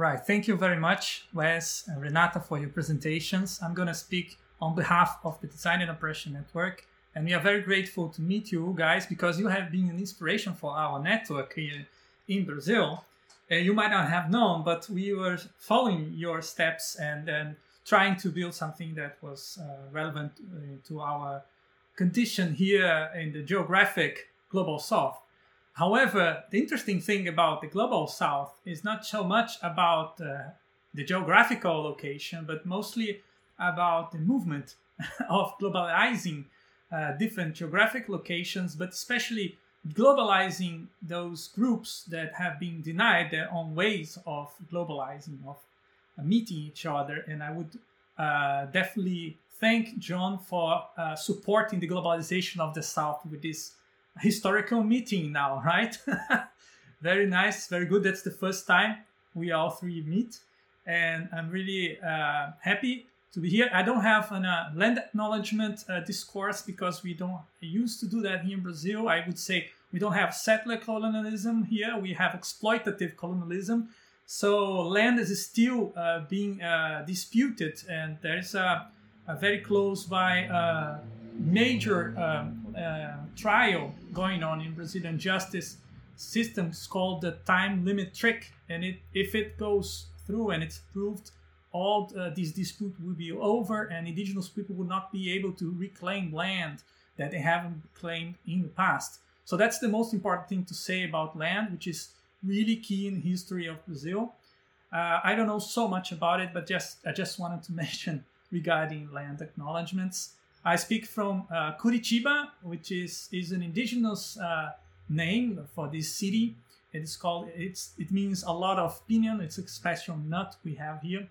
Right. Thank you very much, Wes and Renata, for your presentations. I'm going to speak on behalf of the Design and Oppression Network. And we are very grateful to meet you guys because you have been an inspiration for our network here in Brazil. Uh, you might not have known, but we were following your steps and then trying to build something that was uh, relevant uh, to our condition here in the geographic global south. However, the interesting thing about the global south is not so much about uh, the geographical location, but mostly about the movement of globalizing uh, different geographic locations, but especially globalizing those groups that have been denied their own ways of globalizing, of uh, meeting each other. And I would uh, definitely thank John for uh, supporting the globalization of the South with this historical meeting now, right? very nice, very good. That's the first time we all three meet. And I'm really uh, happy to be here. I don't have a uh, land acknowledgement uh, discourse because we don't used to do that here in Brazil. I would say we don't have settler colonialism here. We have exploitative colonialism. So land is still uh, being uh, disputed, and there's a, a very close by uh, major um, uh, trial going on in Brazilian justice system. It's called the time limit trick, and it, if it goes through and it's proved all uh, these dispute will be over and indigenous people will not be able to reclaim land that they haven't claimed in the past. So that's the most important thing to say about land, which is really key in history of Brazil. Uh, I don't know so much about it, but just I just wanted to mention regarding land acknowledgements. I speak from uh, Curitiba, which is is an indigenous uh, name for this city. It is called it's it means a lot of pinyon. It's a special nut we have here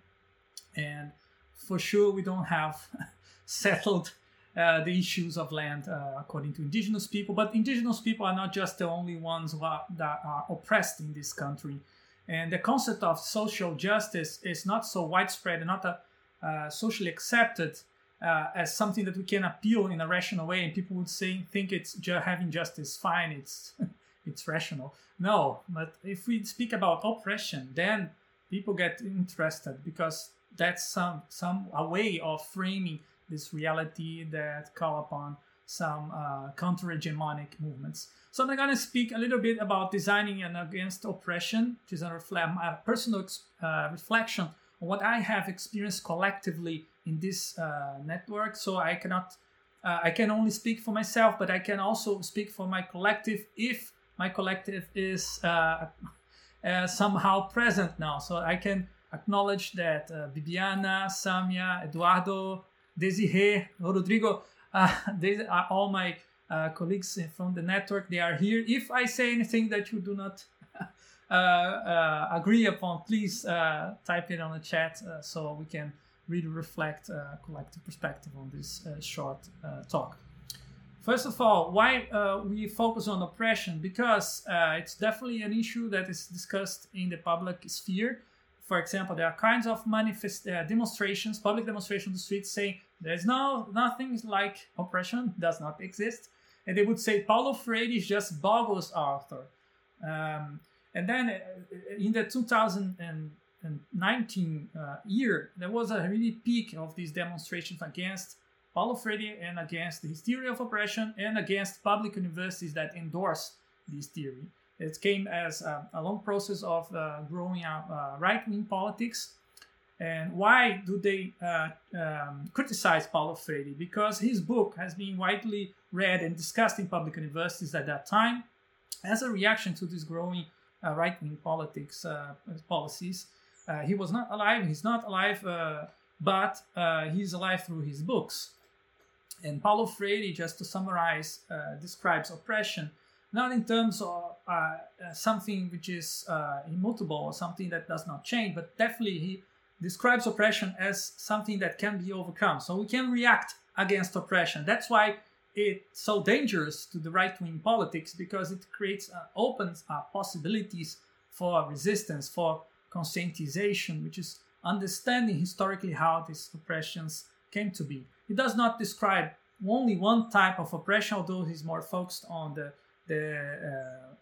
and for sure we don't have settled uh, the issues of land uh, according to indigenous people but indigenous people are not just the only ones are, that are oppressed in this country and the concept of social justice is not so widespread and not a, uh, socially accepted uh, as something that we can appeal in a rational way and people would say think it's having justice fine it's it's rational no but if we speak about oppression then people get interested because that's some some a way of framing this reality that call upon some uh, counter-hegemonic movements. So I'm going to speak a little bit about designing and against oppression, which is a, refle- a personal uh, reflection on what I have experienced collectively in this uh, network. So I cannot, uh, I can only speak for myself, but I can also speak for my collective if my collective is uh, uh, somehow present now. So I can acknowledge that uh, Bibiana, Samia, Eduardo, Desiree, Rodrigo, uh, they are all my colleagues from the network. They are here. If I say anything that you do not agree upon, please type it on the chat so we can really reflect a collective perspective on this short talk. First of all, why we focus on oppression? Because it's definitely an issue that is discussed in the public sphere for example, there are kinds of manifest uh, demonstrations, public demonstrations on the streets saying there's no nothing like oppression does not exist, and they would say Paulo Freire is just boggles author. Um, and then uh, in the 2019 uh, year, there was a really peak of these demonstrations against Paulo Freire and against his theory of oppression and against public universities that endorse this theory. It came as a, a long process of uh, growing up uh, right wing politics. And why do they uh, um, criticize Paulo Freire? Because his book has been widely read and discussed in public universities at that time as a reaction to this growing uh, right wing politics uh, policies. Uh, he was not alive, he's not alive, but he's alive through his books. And Paulo Freire, just to summarize, describes oppression not in terms of uh, uh, something which is uh, immutable or something that does not change, but definitely he describes oppression as something that can be overcome. So we can react against oppression. That's why it's so dangerous to the right wing politics because it creates uh, opens possibilities for resistance, for conscientization, which is understanding historically how these oppressions came to be. It does not describe only one type of oppression, although he's more focused on the the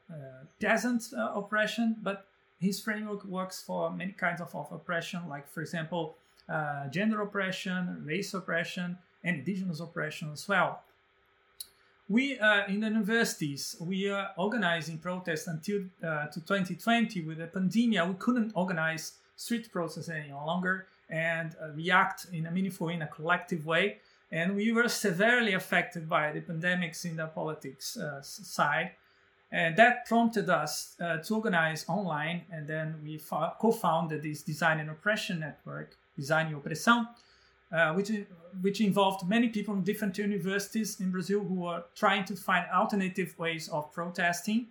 uh, uh, peasant uh, oppression, but his framework works for many kinds of, of oppression, like, for example, uh, gender oppression, race oppression, and indigenous oppression as well. We uh, in the universities we are organizing protests until uh, to 2020 with the pandemic. We couldn't organize street protests any longer and uh, react in a meaningful, in a collective way. And we were severely affected by the pandemics in the politics uh, side. And that prompted us uh, to organize online, and then we co founded this Design and Oppression Network, Design e Opressão, uh, which, which involved many people from different universities in Brazil who were trying to find alternative ways of protesting.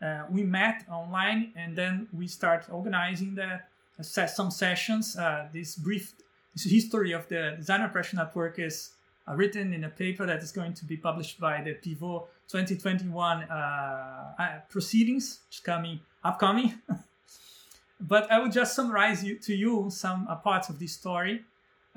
Uh, we met online and then we started organizing the, some sessions. Uh, this brief this history of the Design Oppression Network is uh, written in a paper that is going to be published by the Pivot 2021 uh, proceedings, which coming upcoming. but I will just summarize you, to you some parts of this story.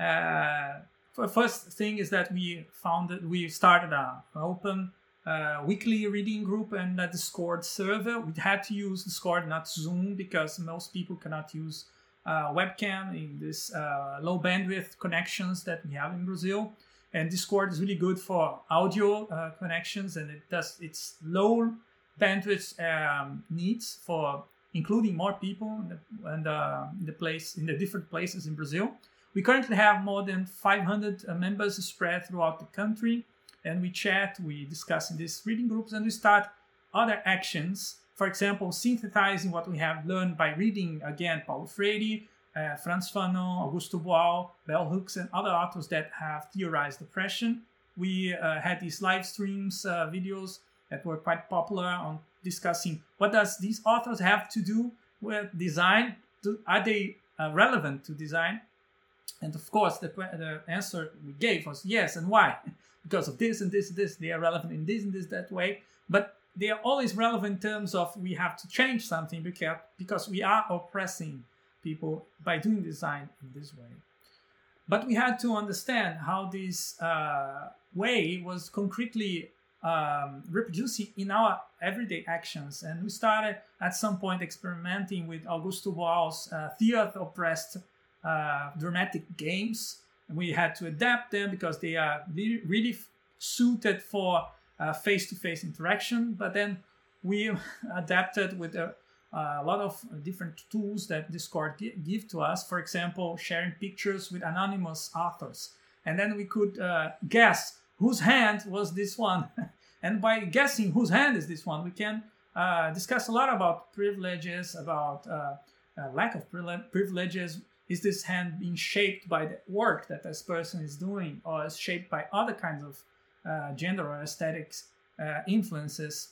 Uh, first thing is that we founded, we started a open uh, weekly reading group and a Discord server. We had to use Discord, not Zoom, because most people cannot use uh, webcam in this uh, low bandwidth connections that we have in Brazil. And Discord is really good for audio uh, connections, and it does its low bandwidth um, needs for including more people in the, in the, in the place in the different places in Brazil. We currently have more than 500 uh, members spread throughout the country, and we chat, we discuss in these reading groups, and we start other actions. For example, synthesizing what we have learned by reading again Paulo Freire, uh, Frantz Fanon, Augusto Boal, Bell Hooks, and other authors that have theorized depression. We uh, had these live streams, uh, videos that were quite popular on discussing what does these authors have to do with design? Do, are they uh, relevant to design? And of course, the, the answer we gave was yes. And why? because of this and this and this. They are relevant in this and this that way. But they are always relevant in terms of we have to change something because, because we are oppressing people by doing design in this way. But we had to understand how this uh, way was concretely um, reproducing in our everyday actions. And we started at some point experimenting with Augusto Boal's uh, theater oppressed uh, dramatic games. We had to adapt them because they are really, suited for face to face interaction. But then we adapted with a, a, lot of different tools that Discord give to us. For example, sharing pictures with anonymous authors. And then we could uh, guess whose hand was this one. and by guessing whose hand is this one, we can uh, discuss a lot about privileges, about uh, uh lack of privileges, is this hand being shaped by the work that this person is doing or is shaped by other kinds of uh, gender or aesthetics uh, influences?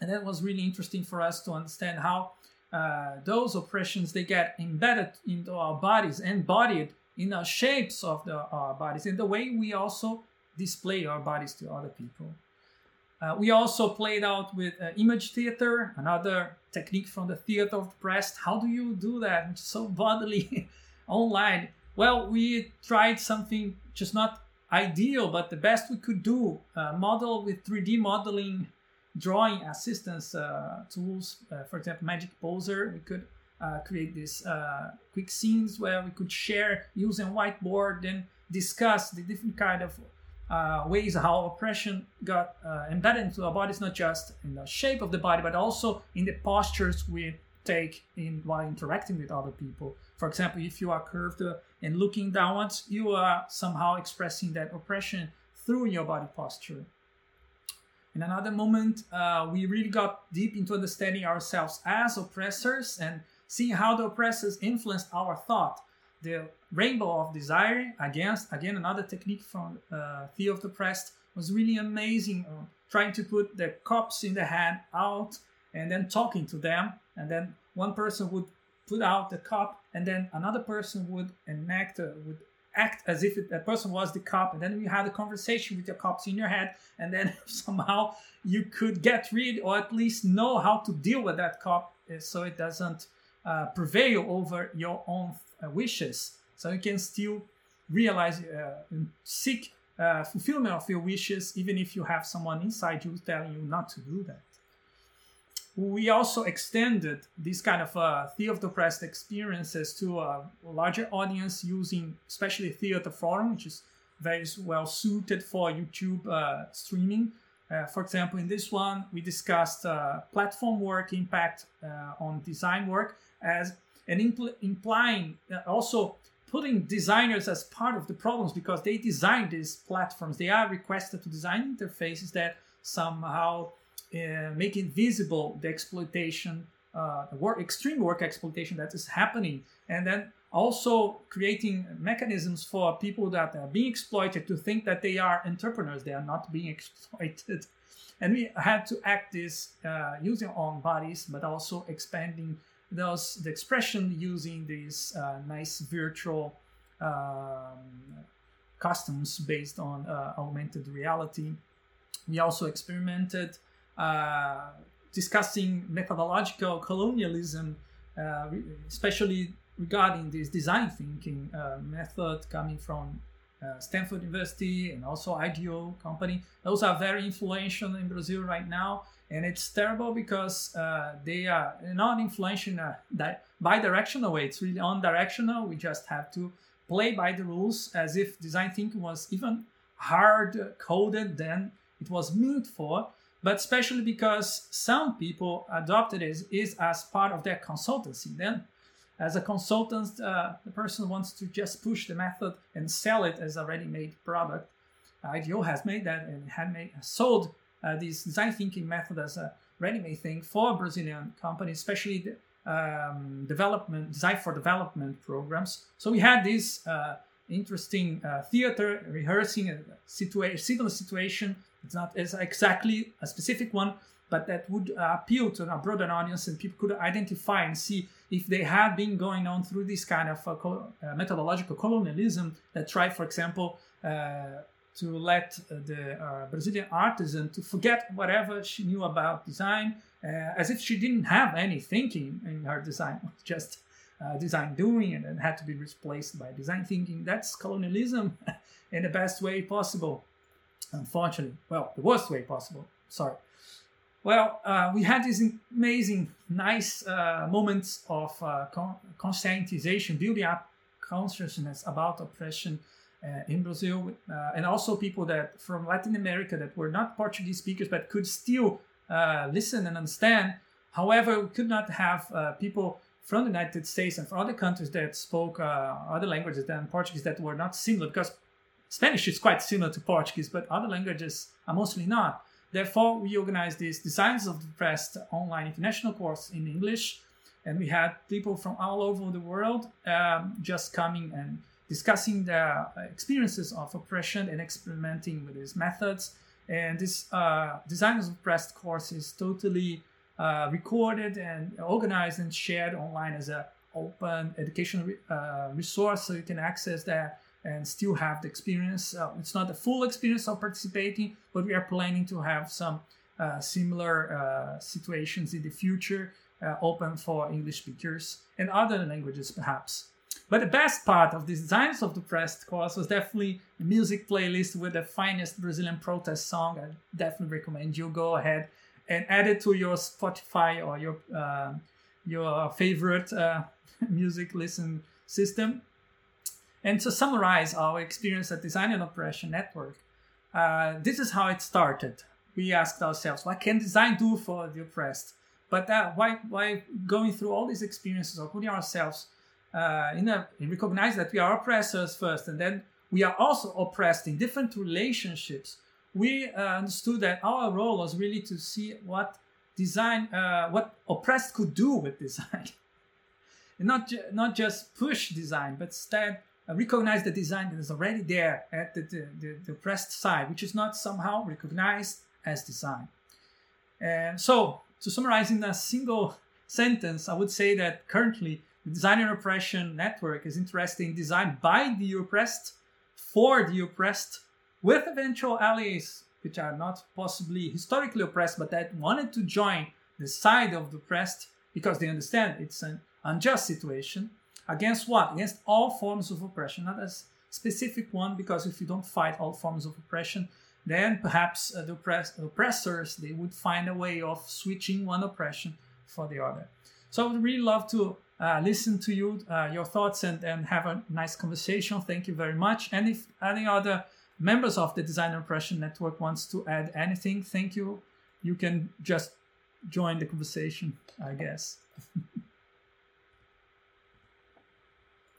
And that was really interesting for us to understand how uh, those oppressions they get embedded into our bodies embodied in the shapes of the, our bodies in the way we also display our bodies to other people. Uh, we also played out with uh, image theater, another technique from the theater of the oppressed. How do you do that so bodily online? Well, we tried something just not ideal, but the best we could do. Uh, model with 3D modeling, drawing assistance uh, tools. Uh, for example, Magic Poser. We could uh, create these quick scenes where we could share using whiteboard and discuss the different kind of uh, ways how oppression got uh, embedded into our bodies, not just in the shape of the body, but also in the postures we take in while interacting with other people. For example, if you are curved uh, and looking downwards, you are somehow expressing that oppression through your body posture. In another moment, uh, we really got deep into understanding ourselves as oppressors and seeing how the oppressors influenced our thought the rainbow of desire against again another technique from uh, Theater of the Oppressed was really amazing uh, trying to put the cups in the hand out and then talking to them and then one person would put out the cup and then another person would enact uh, would act as if it, that person was the cup and then you had a conversation with your cups in your head and then somehow you could get rid or at least know how to deal with that cup uh, so it doesn't uh, prevail over your own uh, wishes. So you can still realize uh, and seek uh, fulfillment of your wishes, even if you have someone inside you telling you not to do that. we also extended this kind of uh, oppressed experiences to a larger audience using especially theater forum, which is very well suited for YouTube uh, streaming. Uh, for example, in this one, we discussed uh, platform work impact uh, on design work as and impl- implying uh, also putting designers as part of the problems because they design these platforms. They are requested to design interfaces that somehow uh, make the exploitation, uh, work, extreme work exploitation that is happening, and then also creating mechanisms for people that are being exploited to think that they are entrepreneurs, they are not being exploited. And we had to act this uh, using our own bodies, but also expanding those the expression using these uh, nice virtual um, costumes based on uh, augmented reality. We also experimented uh, discussing methodological colonialism, uh, especially regarding this design thinking uh, method coming from uh, Stanford University and also IDEO company. Those are very influential in Brazil right now, and it's terrible because uh, they are not influential in a di- bi-directional way. It's really on-directional. We just have to play by the rules as if design thinking was even hard coded than it was meant for. But especially because some people adopted it is as part of their consultancy. Then as a consultant, uh, the person wants to just push the method and sell it as a ready-made product. IDEO has made that and had made sold uh, this design thinking method as a ready-made thing for Brazilian companies, especially the, um, development design for development programs. So we had this uh, interesting uh, theater rehearsing a similar situation. It's not exactly a specific one, but that would uh, appeal to a broader audience and people could identify and see if they had been going on through this kind of uh, uh, methodological colonialism that tried, for example, uh, to let uh, the uh, Brazilian artisan to forget whatever she knew about design, as if she didn't have any thinking in her design, just design doing and it had to be replaced by design thinking. That's colonialism in the best way possible, unfortunately. Well, the worst way possible. Sorry. Well, uh, we had these amazing, nice uh, moments of uh, con- conscientization, building up consciousness about oppression uh, in Brazil, uh, and also people that from Latin America that were not Portuguese speakers but could still uh, listen and understand. However, we could not have people from the United States and from other countries that spoke other languages than Portuguese that were not similar, because Spanish is quite similar to Portuguese, but other languages are mostly not. Therefore, we organized this Designs of the Oppressed online international course in English, and we had people from all over the world um, just coming and discussing their experiences of oppression and experimenting with these methods. And this uh, Designers of Oppressed course is totally uh, recorded and organized and shared online as an open educational re- uh, resource, so you can access that and still have the experience. Uh, it's not the full experience of participating, but we are planning to have some uh, similar uh, situations in the future uh, open for English speakers and other languages perhaps. But the best part of the Designs of the Oppressed course was definitely the music playlist with the finest Brazilian protest song. I definitely recommend you go ahead and add it to your Spotify or your uh, your favorite uh, music listen system and to summarize our experience at Design and Oppression Network, uh, this is how it started. We asked ourselves, what can design do for the oppressed? But uh, why, why going through all these experiences of putting ourselves uh, in a, recognize that we are oppressors first, and then we are also oppressed in different relationships. We uh, understood that our role was really to see what design, uh, what oppressed could do with design, and not ju- not just push design, but instead Uh, recognize the design that is already there at the, the, the, the pressed side, which is not somehow recognized as design. And so, to summarize in a single sentence, I would say that currently the Design and Oppression Network is interested in design by the oppressed, for the oppressed, with eventual allies which are not possibly historically oppressed, but that wanted to join the side of the oppressed because they understand it's an unjust situation Against what? Against all forms of oppression, not a specific one, because if you don't fight all forms of oppression, then perhaps uh, the oppress- oppressors they would find a way of switching one oppression for the other. So I would really love to uh, listen to you, uh, your thoughts, and, and have a nice conversation. Thank you very much. And if any other members of the Design Oppression Network wants to add anything, thank you. You can just join the conversation, I guess.